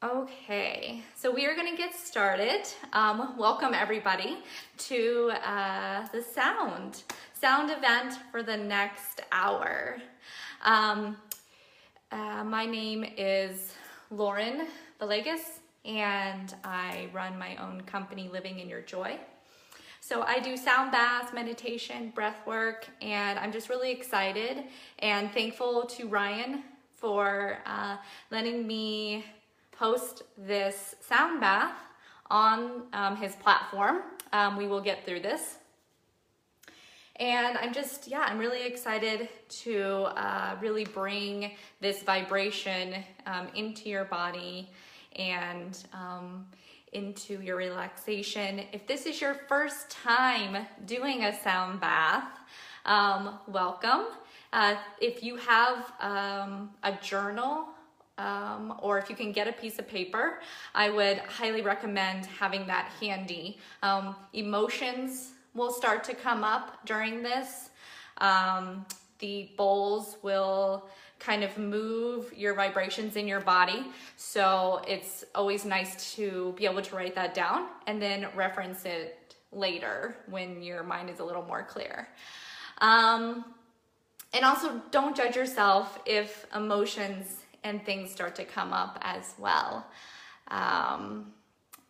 Okay, so we are going to get started. Um, welcome everybody to uh, the sound sound event for the next hour. Um, uh, my name is Lauren Villegas, and I run my own company, Living in Your Joy. So I do sound baths, meditation, breath work, and I'm just really excited and thankful to Ryan for uh, letting me post this sound bath on um, his platform. Um, we will get through this. And I'm just, yeah, I'm really excited to uh, really bring this vibration um, into your body and um, into your relaxation. If this is your first time doing a sound bath, um, welcome. Uh, if you have um, a journal um, or if you can get a piece of paper, I would highly recommend having that handy. Um, emotions will start to come up during this. Um, the bowls will kind of move your vibrations in your body. So it's always nice to be able to write that down and then reference it later when your mind is a little more clear. Um, and also, don't judge yourself if emotions and things start to come up as well. Um,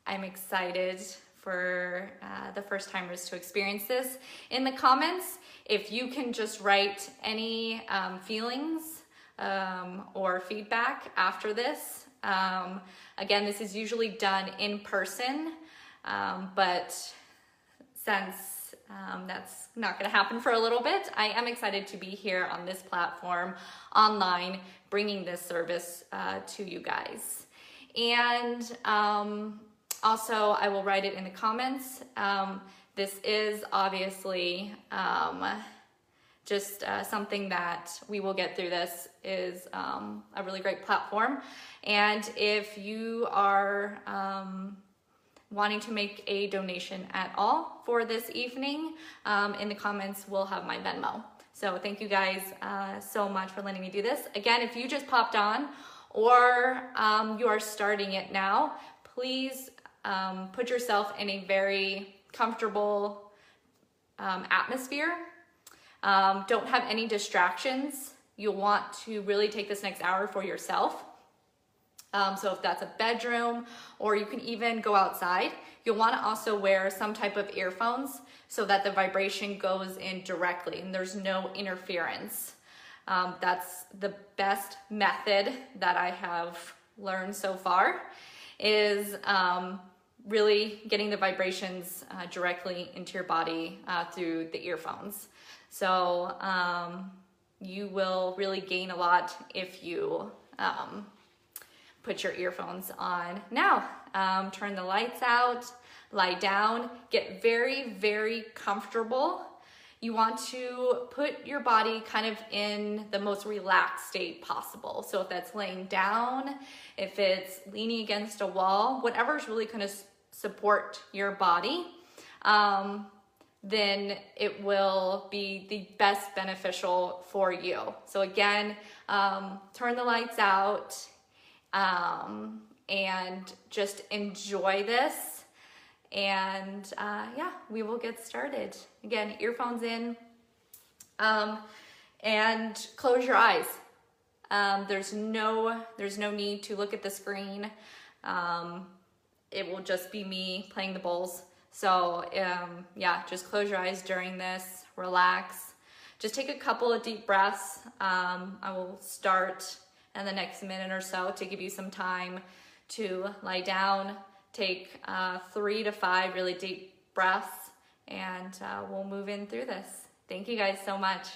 I'm excited for uh, the first timers to experience this. In the comments, if you can just write any um, feelings um, or feedback after this. Um, again, this is usually done in person, um, but since um, that's not going to happen for a little bit, I am excited to be here on this platform online bringing this service uh, to you guys. And um, also, I will write it in the comments. Um, this is obviously um, just uh, something that we will get through this is um, a really great platform. And if you are um, wanting to make a donation at all for this evening, um, in the comments, we'll have my Venmo. So thank you guys uh, so much for letting me do this. Again, if you just popped on or um, you are starting it now, please um, put yourself in a very comfortable um, atmosphere. Um, don't have any distractions. You'll want to really take this next hour for yourself. Um, so if that's a bedroom or you can even go outside, you'll want to also wear some type of earphones so that the vibration goes in directly and there's no interference. Um, that's the best method that I have learned so far is um, really getting the vibrations uh, directly into your body uh, through the earphones. So um, you will really gain a lot if you um, put your earphones on. Now, um, turn the lights out, lie down, get very, very comfortable. You want to put your body kind of in the most relaxed state possible. So if that's laying down, if it's leaning against a wall, whatever's really going to support your body, um, then it will be the best beneficial for you. So again, um, turn the lights out um, and just enjoy this and uh, yeah, we will get started. Again, earphones in um, and close your eyes. Um, there's no there's no need to look at the screen. Um, it will just be me playing the bowls. So um, yeah, just close your eyes during this, relax. Just take a couple of deep breaths. Um, I will start in the next minute or so to give you some time to lie down, take uh, three to five really deep breaths and uh, we'll move in through this. Thank you guys so much.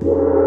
you.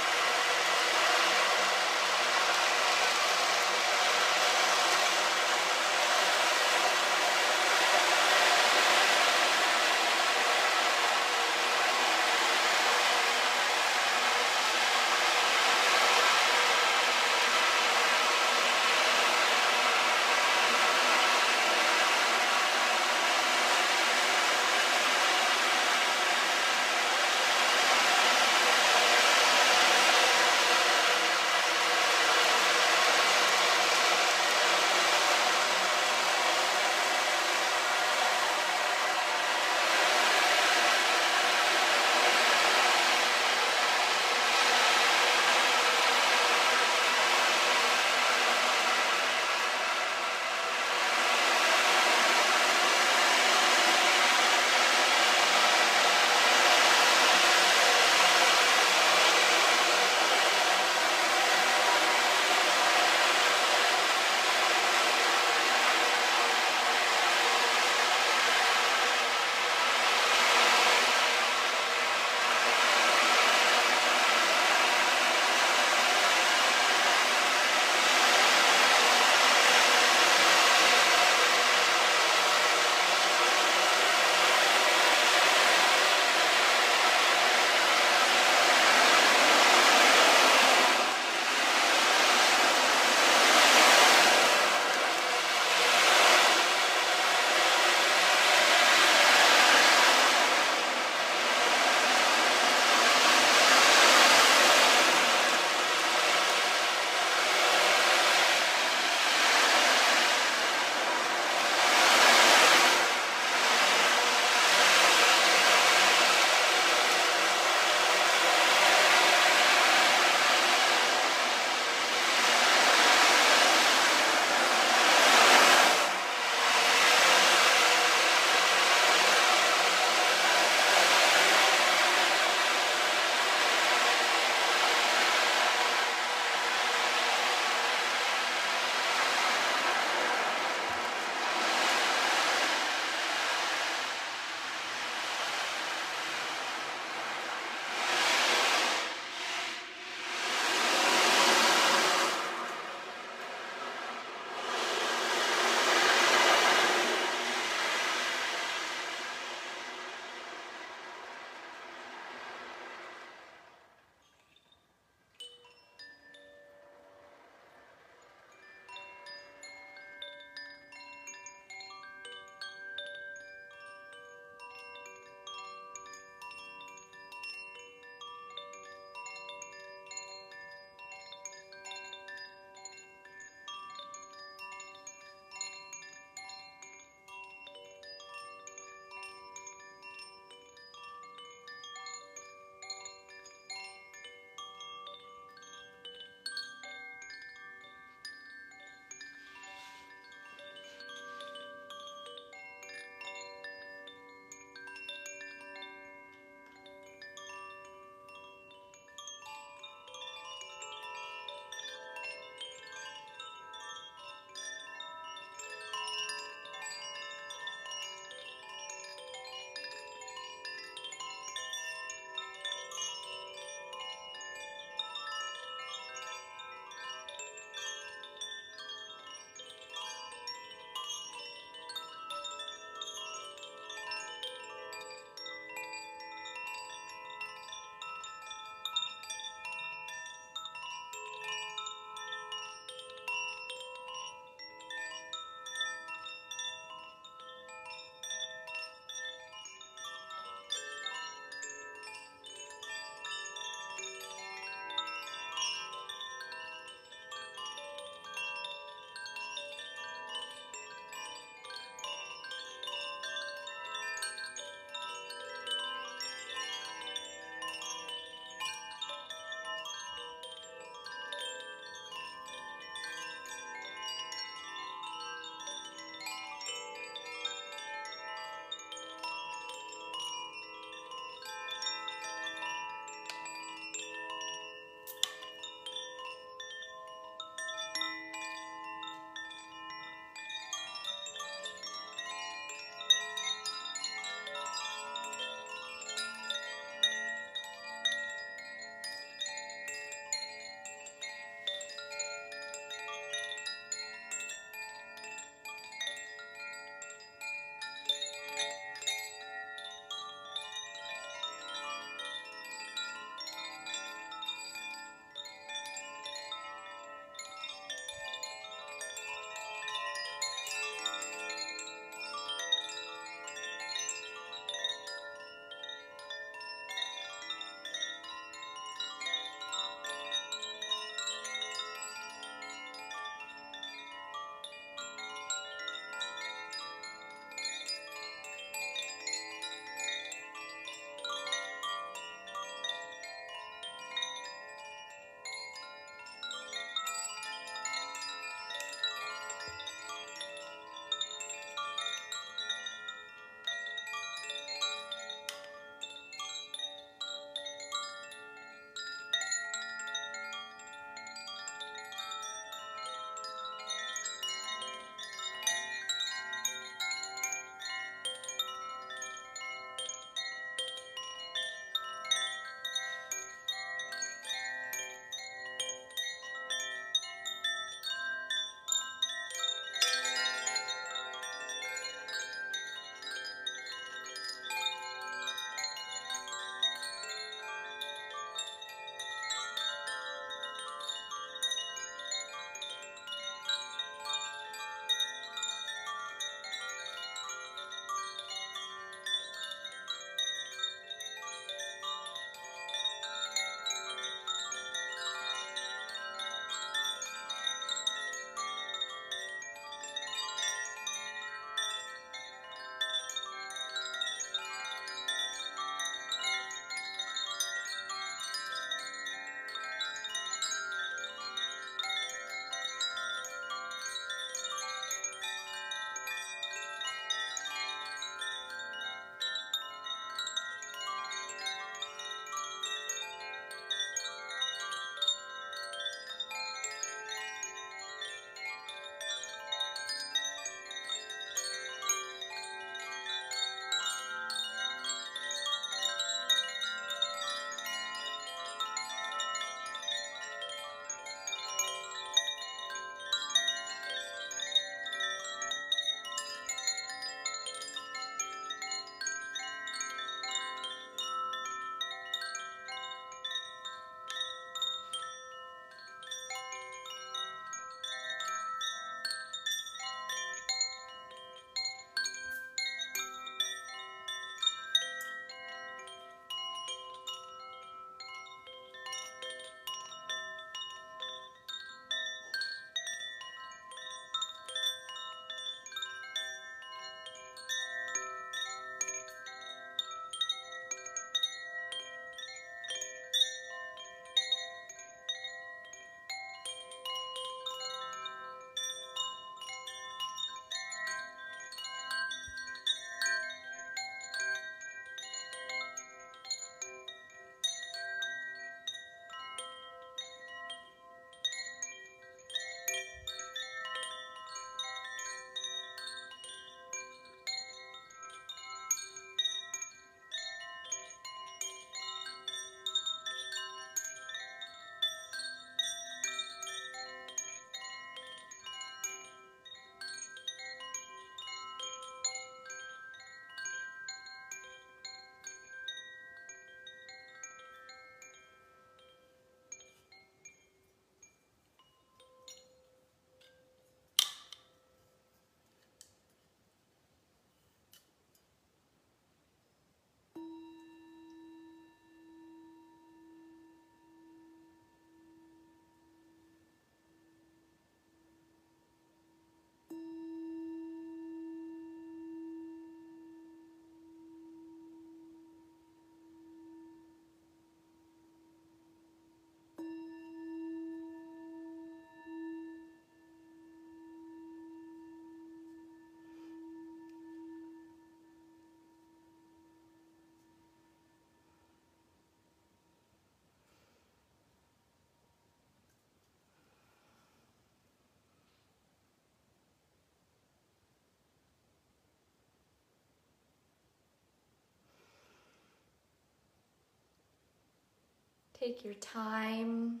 Take your time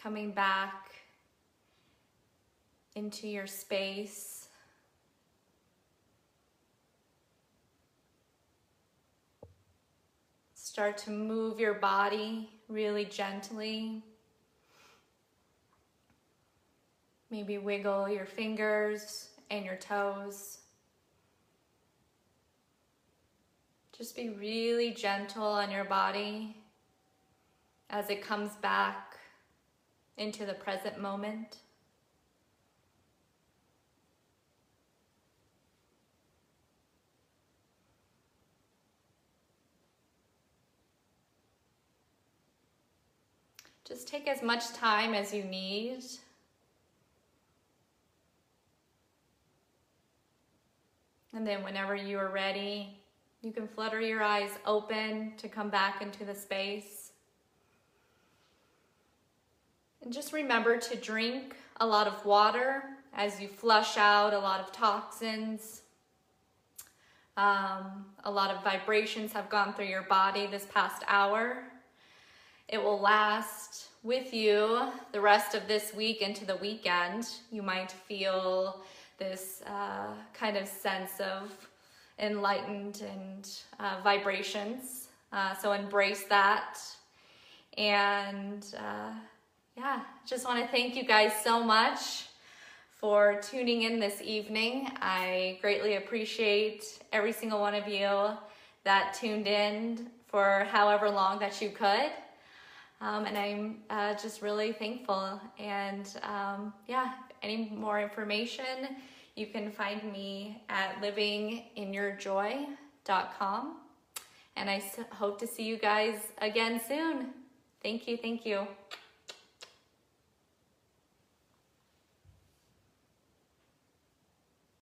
coming back into your space. Start to move your body really gently. Maybe wiggle your fingers and your toes. Just be really gentle on your body as it comes back into the present moment. Just take as much time as you need. And then whenever you are ready, you can flutter your eyes open to come back into the space. And just remember to drink a lot of water as you flush out a lot of toxins. Um, a lot of vibrations have gone through your body this past hour. It will last with you the rest of this week into the weekend. You might feel this uh, kind of sense of enlightened and uh, vibrations. Uh, so embrace that. And uh, yeah, just want to thank you guys so much for tuning in this evening. I greatly appreciate every single one of you that tuned in for however long that you could. Um, and I'm uh, just really thankful. And um, yeah, any more information, you can find me at livinginyourjoy.com. And I hope to see you guys again soon. Thank you. Thank you.